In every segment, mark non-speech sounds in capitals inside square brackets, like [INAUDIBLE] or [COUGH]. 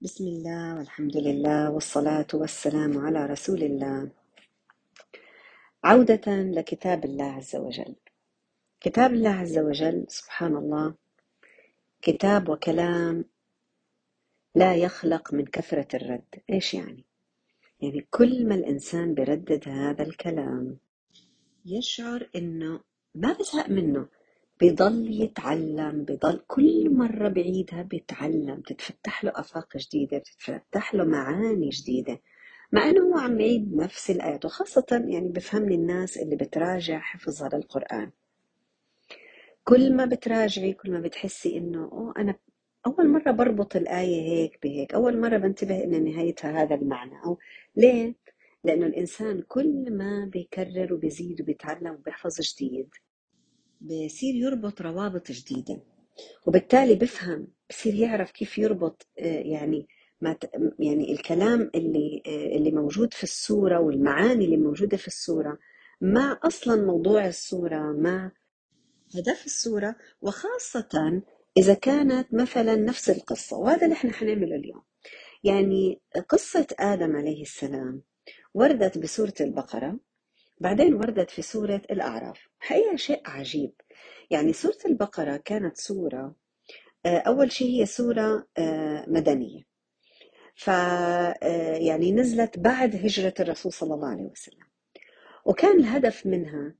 بسم الله والحمد لله والصلاة والسلام على رسول الله. عودة لكتاب الله عز وجل. كتاب الله عز وجل سبحان الله كتاب وكلام لا يخلق من كثرة الرد. إيش يعني؟ يعني كل ما الإنسان بردد هذا الكلام يشعر إنه ما بزهق منه. بضل يتعلم بضل كل مرة بعيدها بيتعلم تتفتح له آفاق جديدة بتتفتح له معاني جديدة. مع إنه هو عم يعيد نفس الآيات وخاصة يعني بفهمني الناس اللي بتراجع حفظها للقرآن كل ما بتراجعي كل ما بتحسي إنه أوه أنا أول مرة بربط الآية هيك بهيك أول مرة بنتبه ان نهايتها هذا المعنى. أو ليه؟ لأنه الإنسان كل ما بيكرر وبيزيد وبيتعلم وبيحفظ جديد بصير يربط روابط جديدة وبالتالي بفهم بصير يعرف كيف يربط آه، يعني ما يعني الكلام اللي آه، اللي موجود في السورة والمعاني اللي موجودة في السورة مع أصلا موضوع السورة مع هدف السورة وخاصة إذا كانت مثلا نفس القصة وهذا اللي إحنا حنعمله اليوم. يعني قصة آدم عليه السلام وردت بسورة البقرة. بعدين وردت في سورة الأعراف. حقيقة شيء عجيب. يعني سورة البقرة كانت سورة آه، أول شيء هي سورة آه، مدنية. ف آه، يعني نزلت بعد هجرة الرسول صلى الله عليه وسلم. وكان الهدف منها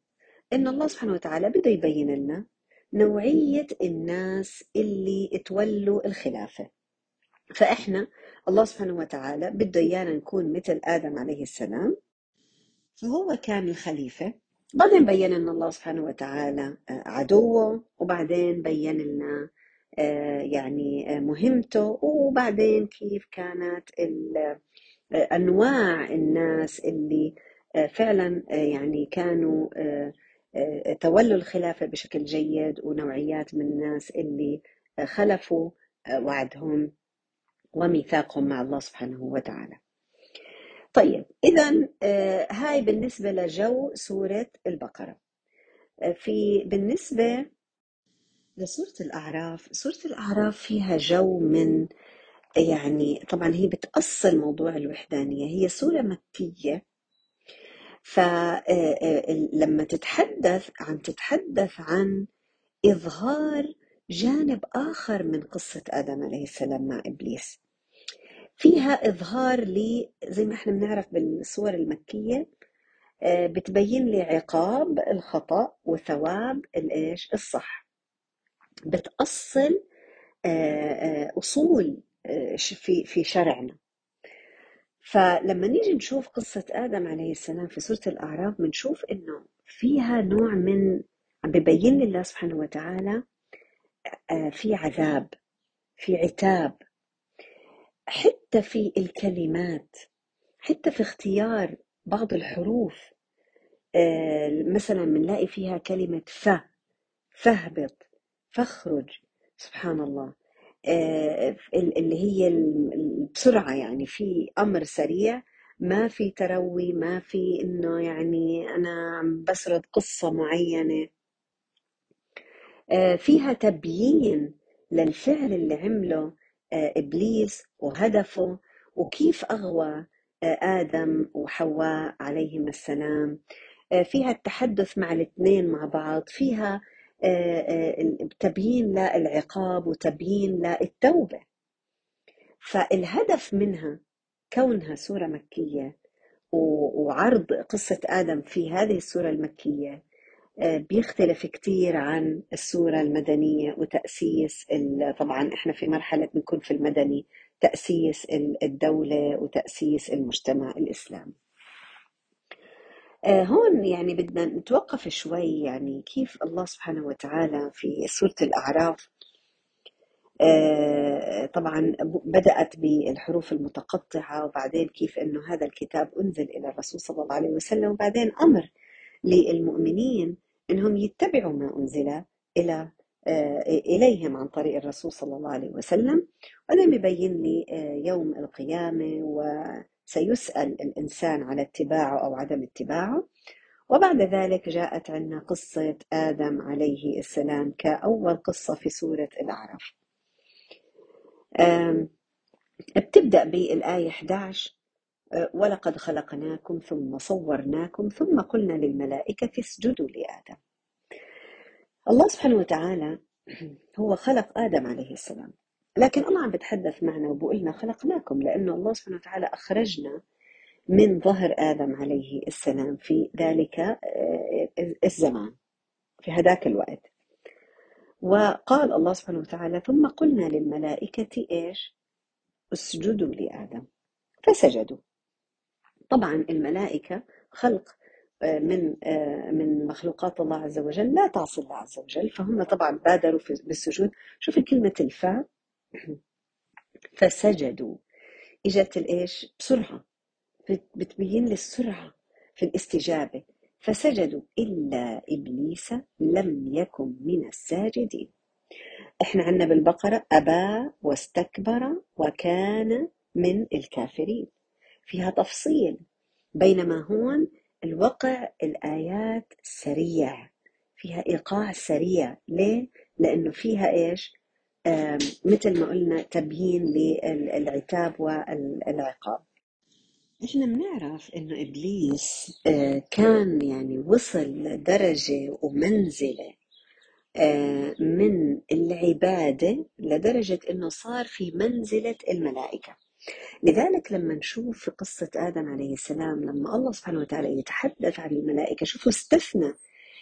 إن الله سبحانه وتعالى بده يبين لنا نوعية الناس اللي تولوا الخلافة. فإحنا الله سبحانه وتعالى بده إيانا نكون مثل آدم عليه السلام. فهو كان الخليفة. بعدين بين لنا الله سبحانه وتعالى آه، عدوه وبعدين بين لنا آه، يعني آه، مهمته وبعدين كيف كانت أنواع الناس اللي فعلا يعني كانوا تولوا الخلافة بشكل جيد ونوعيات من الناس اللي خلفوا وعدهم وميثاقهم مع الله سبحانه وتعالى. طيب إذا هاي بالنسبة لجو سورة البقرة. آه، في بالنسبة لسورة الأعراف سورة الأعراف فيها جو من يعني طبعا هي بتأصل موضوع الوحدانية هي سورة مكية. فلما تتحدث عن تتحدث عن إظهار جانب آخر من قصة آدم عليه السلام مع إبليس. فيها إظهار لي زي ما إحنا بنعرف بالصور المكية آه، بتبين لي عقاب الخطأ وثواب الإيش؟ الصح. بتأصل آه، آه، أصول في في شرعنا. فلما نيجي نشوف قصة آدم عليه السلام في سورة الأعراف بنشوف إنه فيها نوع من عم ببين لي الله سبحانه وتعالى في عذاب في عتاب. حتى في الكلمات حتى في اختيار بعض الحروف آه، مثلا بنلاقي فيها كلمة ف فاهبط فاخرج سبحان الله. آه، ال- اللي هي بسرعة يعني في أمر سريع ما في تروي ما في إنه يعني أنا عم بسرد قصة معينة. آه، فيها تبيين للفعل اللي عمله آه، إبليس وهدفه وكيف أغوى آه، آدم وحواء عليهما السلام. آه، فيها التحدث مع الاثنين مع بعض فيها تبيين للعقاب وتبيين للتوبة. فالهدف منها كونها سورة مكية و- وعرض قصة آدم في هذه السورة المكية آه، بيختلف كتير عن السورة المدنية وتأسيس طبعا إحنا في مرحلة بنكون في المدني تأسيس ال- الدولة وتأسيس المجتمع الإسلامي. آه، هون يعني بدنا نتوقف شوي يعني كيف الله سبحانه وتعالى في سورة الأعراف آه، طبعا بدأت بالحروف المتقطعة وبعدين كيف أنه هذا الكتاب أنزل إلى الرسول صلى الله عليه وسلم وبعدين أمر للمؤمنين أنهم يتبعوا ما أنزل إلى آه، إليهم عن طريق الرسول صلى الله عليه وسلم. وهذا يبين لي آه، يوم القيامة وسيسأل الإنسان على اتباعه أو عدم اتباعه. وبعد ذلك جاءت عنا قصة آدم عليه السلام كأول قصة في سورة الأعراف. بتبدأ بالآية 11 آه، ولقد خلقناكم ثم صورناكم ثم قلنا للملائكة اسجدوا لآدم. الله سبحانه وتعالى هو خلق آدم عليه السلام. لكن الله عم بتحدث معنا وبقولنا خلقناكم لأنه الله سبحانه وتعالى أخرجنا من ظهر آدم عليه السلام في ذلك آه، الزمان في هذاك الوقت. وقال الله سبحانه وتعالى ثم قلنا للملائكة إيش؟ اسجدوا لآدم. فسجدوا. طبعا الملائكة خلق آه، من آه، من مخلوقات الله عز وجل لا تعصي الله عز وجل فهم طبعا بادروا بالسجود. شوفي كلمة الفاء فسجدوا. اجت الإيش؟ بسرعة. بتبين لي السرعة في الاستجابة. فسجدوا. إلا إبليس لم يكن من الساجدين. إحنا عندنا بالبقرة أبى واستكبر وكان من الكافرين. فيها تفصيل بينما هون الوقع الآيات سريع فيها إيقاع سريع ليه؟ لأنه فيها إيش؟ مثل ما قلنا تبيين للعتاب والعقاب إحنا بنعرف إنه إبليس آه، كان يعني وصل لدرجة ومنزلة آه، من العبادة لدرجة إنه صار في منزلة الملائكة لذلك لما نشوف في قصة آدم عليه السلام لما الله سبحانه وتعالى يتحدث عن الملائكة شوفوا استثنى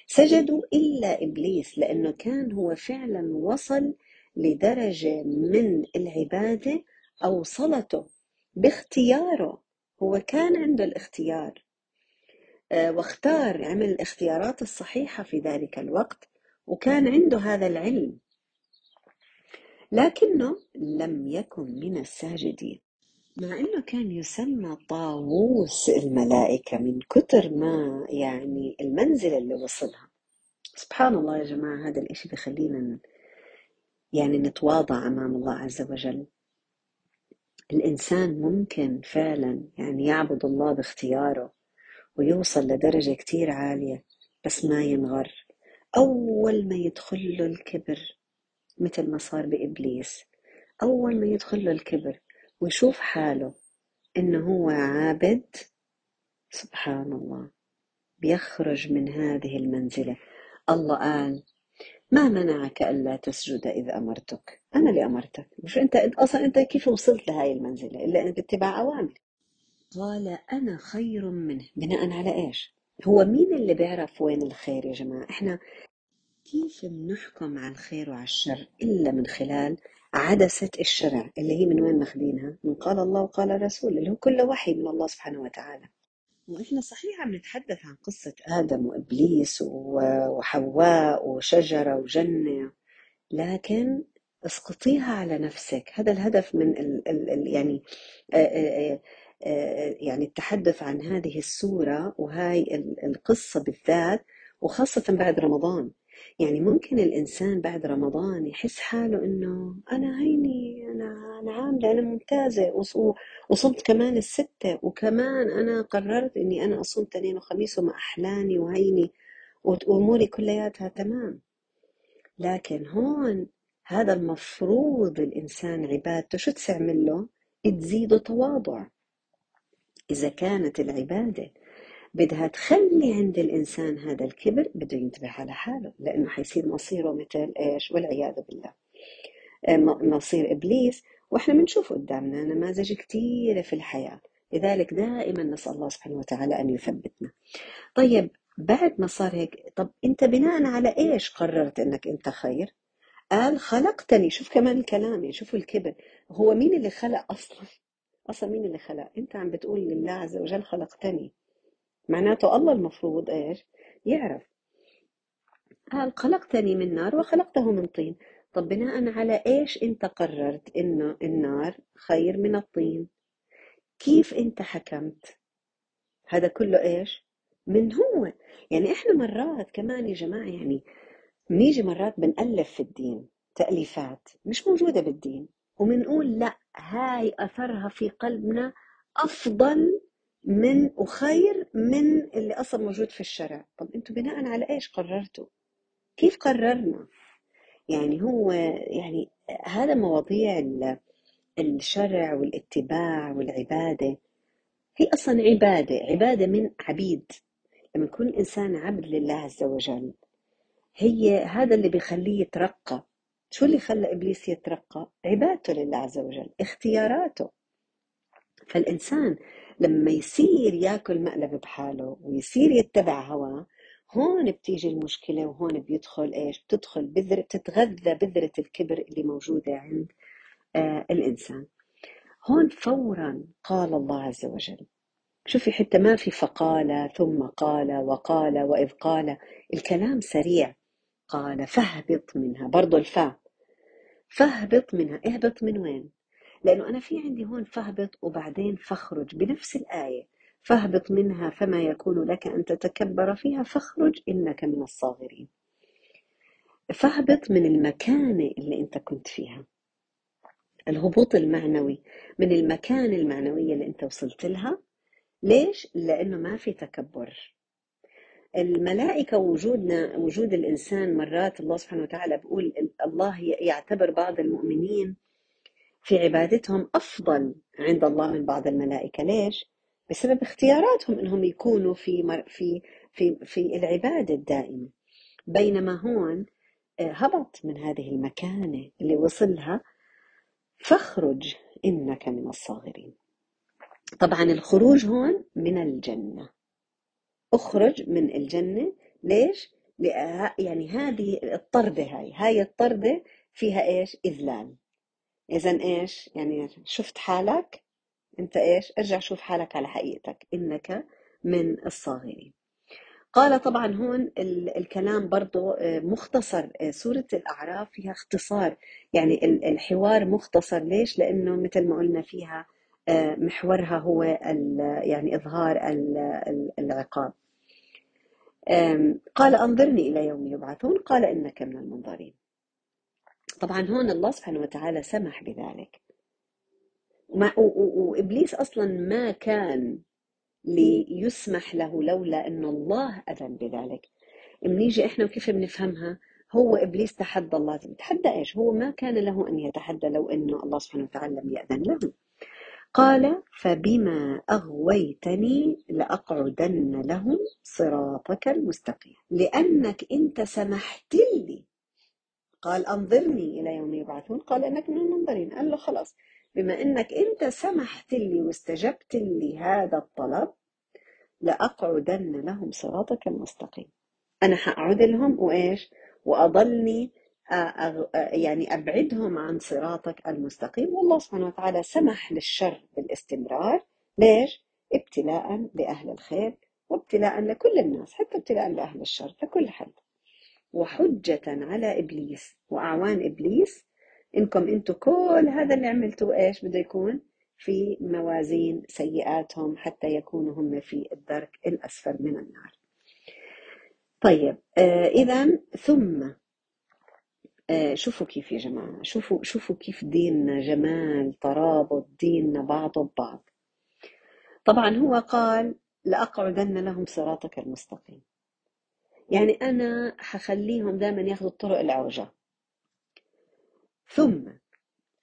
سجدوا إلا إبليس لأنه كان هو فعلا وصل لدرجة من العبادة أوصلته باختياره. هو كان عنده الاختيار آه، واختار عمل الاختيارات الصحيحة في ذلك الوقت وكان عنده هذا العلم. لكنه لم يكن من الساجدين. مع إنه كان يسمى طاووس الملائكة من كتر ما يعني المنزلة اللي وصلها. سبحان الله يا جماعة هذا الإشي بخلينا يعني نتواضع أمام الله عز وجل. الإنسان ممكن فعلا يعني يعبد الله باختياره ويوصل لدرجة كتير عالية بس ما ينغر. أول ما يدخل له الكبر مثل ما صار بإبليس أول ما يدخل له الكبر ويشوف حاله إنه هو عابد. سبحان الله. بيخرج من هذه المنزلة. الله قال ما منعك ألا تسجد إذ أمرتك؟ أنا اللي أمرتك. مش أنت أصلا أنت كيف وصلت لهاي المنزلة؟ إلا باتباع أوامري قال أنا خير منه. بناء على إيش؟ هو مين اللي بيعرف وين الخير يا جماعة؟ إحنا كيف بنحكم على الخير وعلى الشر إلا من خلال عدسة الشرع اللي هي من وين ماخذينها؟ من قال الله وقال الرسول اللي هو كله وحي من الله سبحانه وتعالى. وإحنا صحيح عم نتحدث عن قصة آدم وإبليس وحواء وشجرة وجنة لكن اسقطيها على نفسك. هذا الهدف من ال ال يعني يعني التحدث عن هذه السورة وهاي القصة بالذات وخاصة بعد رمضان. يعني ممكن الإنسان بعد رمضان يحس حاله إنه أنا هيني أنا أنا عاملة أنا ممتازة وصمت كمان الستة وكمان أنا قررت إني أنا أصوم تنين وخميس وما أحلاني وهيني وأموري كلياتها تمام لكن هون هذا المفروض الإنسان عبادته شو تعمل له؟ تزيده تواضع إذا كانت العبادة بدها تخلي عند الإنسان هذا الكبر بده ينتبه على حاله لأنه حيصير مصيره مثل إيش؟ والعياذ بالله. آه، مصير إبليس وإحنا بنشوف قدامنا نماذج كثيرة في الحياة. لذلك دائما نسأل الله سبحانه وتعالى أن يثبتنا. طيب بعد ما صار هيك طب أنت بناء على إيش قررت أنك أنت خير؟ قال خلقتني. شوف كمان الكلام شوفوا الكبر. هو مين اللي خلق أصلا؟ أصلا مين اللي خلق؟ أنت عم بتقول لله عز وجل خلقتني. معناته الله المفروض إيش؟ يعرف. قال خلقتني من نار وخلقته من طين. طب بناء على إيش أنت قررت إنه النار خير من الطين؟ كيف أنت حكمت؟ هذا كله إيش؟ من هو؟ يعني إحنا مرات كمان يا جماعة يعني نيجي مرات بنألف في الدين تأليفات مش موجودة بالدين وبنقول لأ هاي أثرها في قلبنا أفضل من وخير من اللي أصلا موجود في الشرع طب أنتوا بناء على إيش قررتوا؟ كيف قررنا؟ يعني هو يعني هذا مواضيع الشرع والاتباع والعبادة. هي أصلا عبادة عبادة من عبيد. لما يكون الإنسان عبد لله عز وجل هي هذا اللي بيخليه يترقى. شو اللي خلى إبليس يترقى؟ عبادته لله عز وجل اختياراته. فالإنسان لما يصير ياكل مقلب بحاله ويصير يتبع هواه هون بتيجي المشكلة وهون بيدخل إيش؟ بتدخل بذرة بتتغذى بذرة الكبر اللي موجودة عند آه الإنسان. هون فورا قال الله عز وجل شوفي حتى ما في فقال ثم قال وقال وإذ قال الكلام سريع. قال فاهبط منها برضو الفاء. فاهبط منها اهبط من وين؟ لأنه أنا في عندي هون فاهبط وبعدين فاخرج بنفس الآية. فاهبط منها فما يكون لك أن تتكبر فيها فاخرج إنك من الصاغرين. فاهبط من المكانة اللي أنت كنت فيها. الهبوط المعنوي من المكان المعنوية اللي أنت وصلت لها. ليش؟ لأنه ما في تكبر. الملائكة وجودنا وجود الإنسان مرات الله سبحانه وتعالى بيقول الله يعتبر بعض المؤمنين في عبادتهم أفضل عند الله من بعض الملائكة. ليش؟ بسبب اختياراتهم إنهم يكونوا في في في في العبادة الدائمة. بينما هون آه، هبط من هذه المكانة اللي وصلها. فاخرج إنك من الصاغرين. طبعا الخروج هون من الجنة. اخرج من الجنة. ليش؟ يعني هذه الطردة هاي. هاي الطردة فيها إيش؟ إذلال. إذا إيش؟ يعني شفت حالك أنت إيش؟ ارجع شوف حالك على حقيقتك إنك من الصاغرين. قال طبعا هون الكلام برضو آه، مختصر آه، سورة الأعراف فيها اختصار. يعني الحوار مختصر. ليش؟ لأنه مثل ما قلنا فيها آه، محورها هو يعني إظهار العقاب. قال أنظرني إلى يوم يبعثون قال إنك من المنظرين. طبعا هون الله سبحانه وتعالى سمح بذلك. وإبليس أصلا ما كان ليسمح له لولا أن الله أذن بذلك. بنيجي إحنا وكيف بنفهمها؟ هو إبليس تحدى الله. تحدى إيش؟ هو ما كان له أن يتحدى لو انه الله سبحانه وتعالى لم يأذن له. قال فبما أغويتني لأقعدن لهم صراطك المستقيم. لأنك انت سمحت لي قال انظرني إلى يوم يبعثون. قال انك من المنظرين قال له خلاص بما إنك إنت سمحت لي واستجبت لي هذا الطلب لأقعدن لهم صراطك المستقيم. أنا حقعد لهم وإيش؟ وأضلني يعني أبعدهم عن صراطك المستقيم. والله سبحانه وتعالى سمح للشر بالاستمرار. ليش؟ ابتلاء لأهل الخير وابتلاء لكل الناس حتى ابتلاء لأهل الشر لكل حد. وحجة على إبليس وأعوان إبليس. إنكم أنتم كل هذا اللي عملتوه إيش بده يكون؟ في موازين سيئاتهم حتى يكونوا هم في الدرك الأسفل من النار. طيب آه اذا ثم آه شوفوا كيف يا جماعة شوفوا شوفوا كيف ديننا جمال ترابط ديننا بعضه ببعض. طبعا هو قال لأقعدن لهم صراطك المستقيم. يعني أنا حخليهم دائما ياخذوا الطرق العوجة. ثم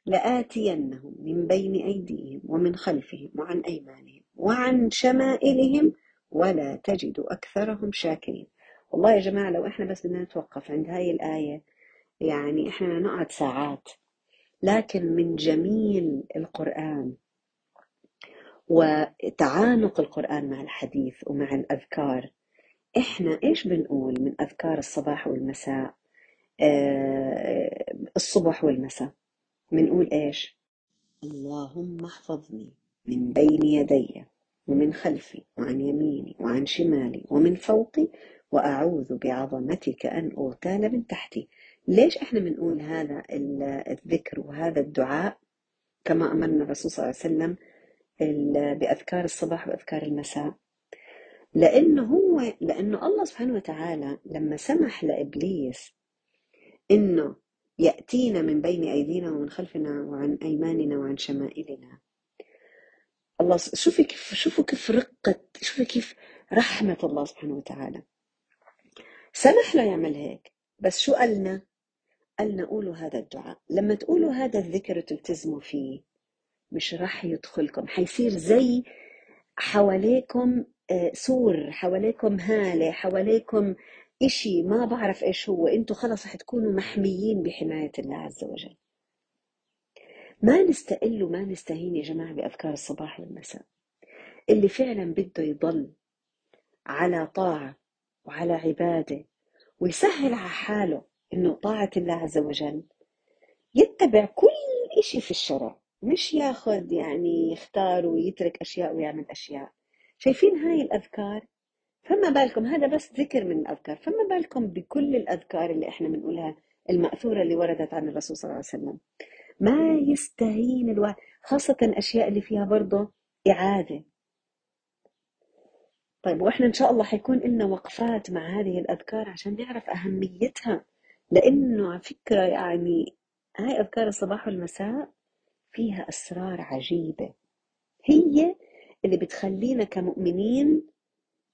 لآتينهم من بين أيديهم ومن خلفهم وعن أيمانهم وعن شمائلهم ولا تجد أكثرهم شاكرين. والله يا جماعة لو إحنا بس بدنا نتوقف عند هاي الآية يعني إحنا نقعد ساعات لكن من جميل القرآن وتعانق القرآن مع الحديث ومع الأذكار إحنا إيش بنقول من أذكار الصباح والمساء؟ آه، الصبح والمساء. بنقول إيش؟ اللهم احفظني من بين يدي ومن خلفي وعن يميني وعن شمالي ومن فوقي وأعوذ بعظمتك أن أغتال من تحتي. ليش إحنا بنقول هذا الذكر وهذا الدعاء؟ كما أمرنا الرسول صلى الله عليه وسلم بأذكار الصباح وأذكار المساء. لأنه هو لأنه الله سبحانه وتعالى لما سمح لإبليس إنه يأتينا من بين أيدينا ومن خلفنا وعن أيماننا وعن شمائلنا. الله شوفي كيف شوفوا كيف رقة شوفي كيف رحمة الله سبحانه وتعالى. سمح له يعمل هيك بس شو قالنا؟ قالنا قولوا هذا الدعاء. لما تقولوا هذا الذكر وتلتزموا فيه مش راح يدخلكم حيصير زي حواليكم سور حواليكم هالة حواليكم إشي ما بعرف إيش هو. أنتوا خلص رح تكونوا محميين بحماية الله عز وجل. ما نستقل وما نستهين يا جماعة بأذكار الصباح والمساء. اللي فعلا بده يضل على طاعة وعلى عبادة ويسهل على حاله إنه طاعة الله عز وجل يتبع كل إشي في الشرع. مش ياخذ يعني يختار ويترك أشياء ويعمل أشياء. شايفين هاي الأذكار؟ فما بالكم هذا بس ذكر من الأذكار. فما بالكم بكل الأذكار اللي إحنا بنقولها المأثورة اللي وردت عن الرسول صلى الله عليه وسلم؟ ما يستهين الواحد خاصة الأشياء اللي فيها برضه إعادة طيب وإحنا إن شاء الله حيكون لنا وقفات مع هذه الأذكار عشان نعرف أهميتها. لأنه على فكرة يعني هاي أذكار الصباح والمساء فيها أسرار عجيبة. هي اللي بتخلينا كمؤمنين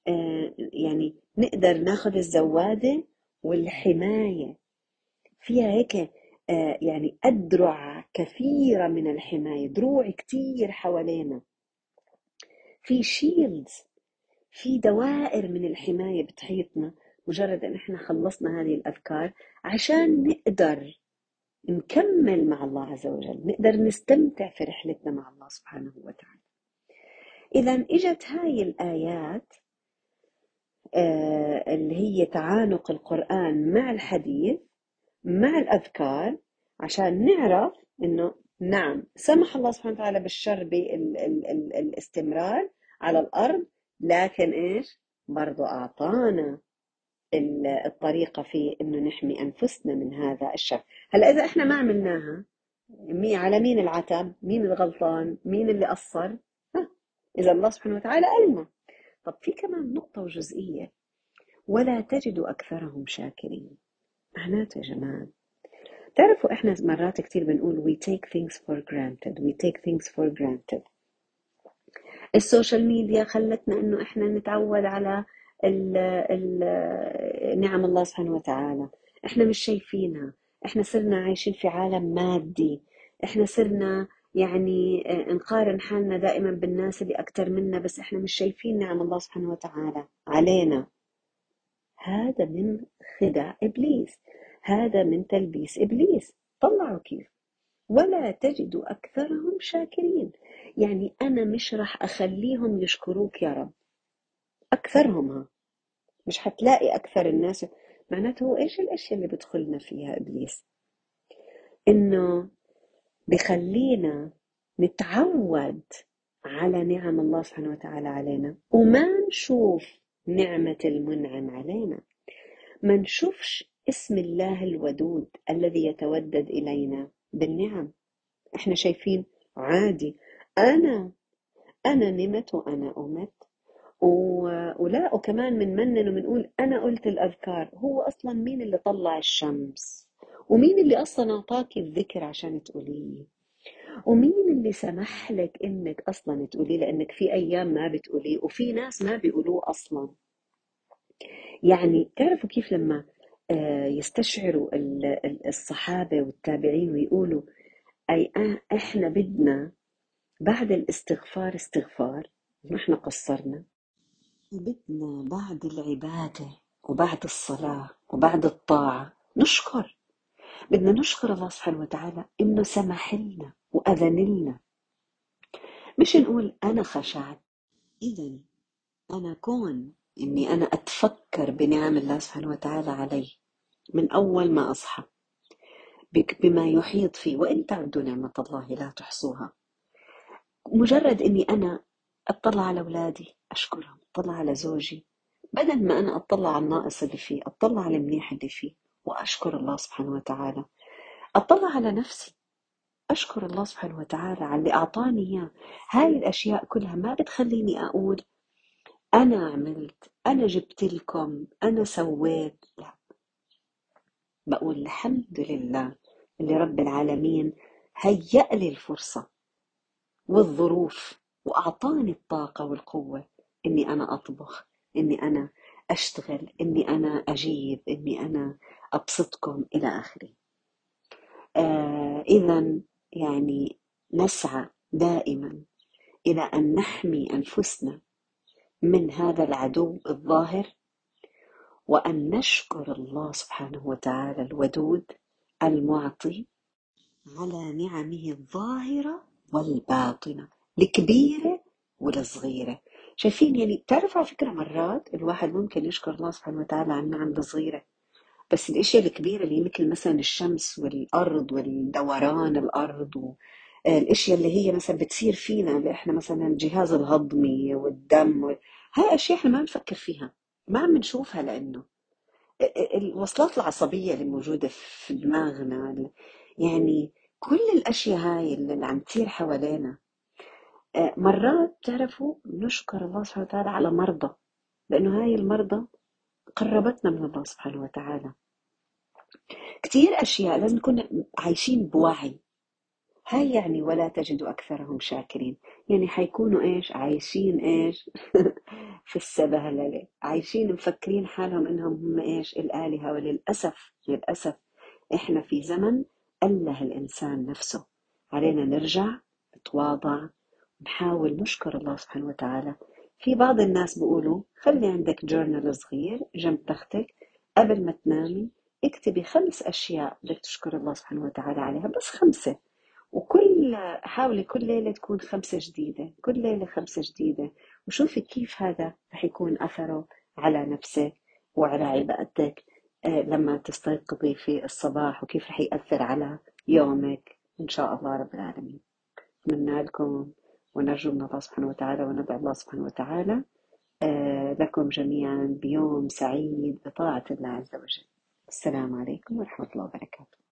آه، يعني نقدر ناخذ الزوادة والحماية. فيها هيك آه، يعني أدرع كثيرة من الحماية دروع كتير حوالينا. في شيلدز في دوائر من الحماية بتحيطنا. مجرد أن إحنا خلصنا هذه الأذكار عشان نقدر نكمل مع الله عز وجل نقدر نستمتع في رحلتنا مع الله سبحانه وتعالى. إذا إجت هاي الآيات آه، اللي هي تعانق القرآن مع الحديث مع الأذكار عشان نعرف إنه نعم سمح الله سبحانه وتعالى بالشر بالاستمرار على الأرض لكن إيش؟ برضو أعطانا الطريقة في إنه نحمي أنفسنا من هذا الشر. هلأ إذا إحنا ما عملناها مي على مين العتب؟ مين الغلطان؟ مين اللي قصر؟ إذا الله سبحانه وتعالى قالنا طب في كمان نقطة وجزئية. ولا تجد أكثرهم شاكرين. معناته يا جماعة تعرفوا إحنا مرات كثير بنقول we take things for granted we take things for granted. السوشيال ميديا خلتنا إنه إحنا نتعود على ال ال نعم الله سبحانه وتعالى. إحنا مش شايفينها. إحنا صرنا عايشين في عالم مادي. إحنا صرنا يعني آه، نقارن حالنا دائما بالناس اللي أكثر منا بس إحنا مش شايفين نعم الله سبحانه وتعالى علينا. هذا من خداع إبليس. هذا من تلبيس إبليس. طلعوا كيف؟ ولا تجد أكثرهم شاكرين. يعني أنا مش راح أخليهم يشكروك يا رب. أكثرهم ها. مش حتلاقي أكثر الناس. معناته إيش الأشياء اللي بدخلنا فيها إبليس؟ إنه بخلينا نتعود على نعم الله سبحانه وتعالى علينا وما نشوف نعمة المنعم علينا. ما نشوفش اسم الله الودود الذي يتودد إلينا بالنعم. إحنا شايفين عادي. أنا أنا نمت وأنا قمت ولا وكمان بنمنن وبنقول أنا قلت الأذكار. هو أصلا مين اللي طلع الشمس؟ ومين اللي أصلا أعطاك الذكر عشان تقوليه؟ ومين اللي سمح لك إنك أصلا تقولي لأنك في أيام ما بتقوليه وفي ناس ما بيقولوه أصلا. يعني تعرفوا كيف لما آه، يستشعروا الصحابة والتابعين ويقولوا أي إحنا بدنا بعد الاستغفار استغفار. نحن قصرنا. بدنا بعد العبادة وبعد الصلاة وبعد الطاعة. نشكر. بدنا نشكر الله سبحانه وتعالى إنه سمح لنا وأذن لنا مش نقول أنا خشعت. إذا أنا كون إني أنا أتفكر بنعم الله سبحانه وتعالى علي من أول ما أصحى بما يحيط فيه. وإن تعدوا نعمة الله لا تحصوها. مجرد إني أنا أطلع على أولادي أشكرهم أطلع على زوجي بدل ما أنا أطلع على الناقص اللي فيه أطلع على المنيح اللي فيه. وأشكر الله سبحانه وتعالى. أطلع على نفسي. أشكر الله سبحانه وتعالى على اللي أعطاني إياه. هاي الأشياء كلها ما بتخليني أقول أنا عملت أنا جبت لكم أنا سويت. لا. بقول الحمد لله اللي رب العالمين هيأ لي الفرصة والظروف وأعطاني الطاقة والقوة إني أنا أطبخ إني أنا أشتغل إني أنا أجيب إني أنا أبسطكم إلى آخره. آه إذا يعني نسعى دائما إلى أن نحمي أنفسنا من هذا العدو الظاهر وأن نشكر الله سبحانه وتعالى الودود المعطي على نعمه الظاهرة والباطنة الكبيرة والصغيرة شايفين يعني بتعرف على فكرة مرات الواحد ممكن يشكر الله سبحانه وتعالى على النعم الصغيرة. بس الاشياء الكبيرة اللي مثل مثلا الشمس والأرض والدوران الأرض والاشياء اللي هي مثلا بتصير فينا اللي إحنا مثلا الجهاز الهضمي والدم وال... هاي أشياء إحنا ما بنفكر فيها ما عم نشوفها لأنه الوصلات العصبية اللي موجودة في دماغنا يعني كل الأشياء هاي اللي عم تصير حوالينا آه، مرات بتعرفوا نشكر الله سبحانه وتعالى على مرضى لأنه هاي المرضى قربتنا من الله سبحانه وتعالى. كثير أشياء لازم نكون عايشين بوعي. هاي يعني ولا تجد أكثرهم شاكرين. يعني حيكونوا إيش؟ عايشين إيش؟ [LAUGHS] في السبهللة عايشين مفكرين حالهم إنهم هم إيش؟ الآلهة وللأسف للأسف إحنا في زمن أله الإنسان نفسه. علينا نرجع نتواضع نحاول نشكر الله سبحانه وتعالى. في بعض الناس بيقولوا خلي عندك جورنال صغير جنب تختك قبل ما تنامي اكتبي خمس أشياء بدك تشكر الله سبحانه وتعالى عليها بس خمسة. وكل حاولي كل ليلة تكون خمسة جديدة كل ليلة خمسة جديدة وشوفي كيف هذا رح يكون أثره على نفسك وعلى عبادتك آه، لما تستيقظي في الصباح وكيف رح يأثر على يومك. إن شاء الله رب العالمين. أتمنى لكم ونرجو من الله سبحانه وتعالى وندعو الله سبحانه وتعالى آه، لكم جميعا بيوم سعيد بطاعة الله عز وجل. السلام عليكم ورحمة الله وبركاته.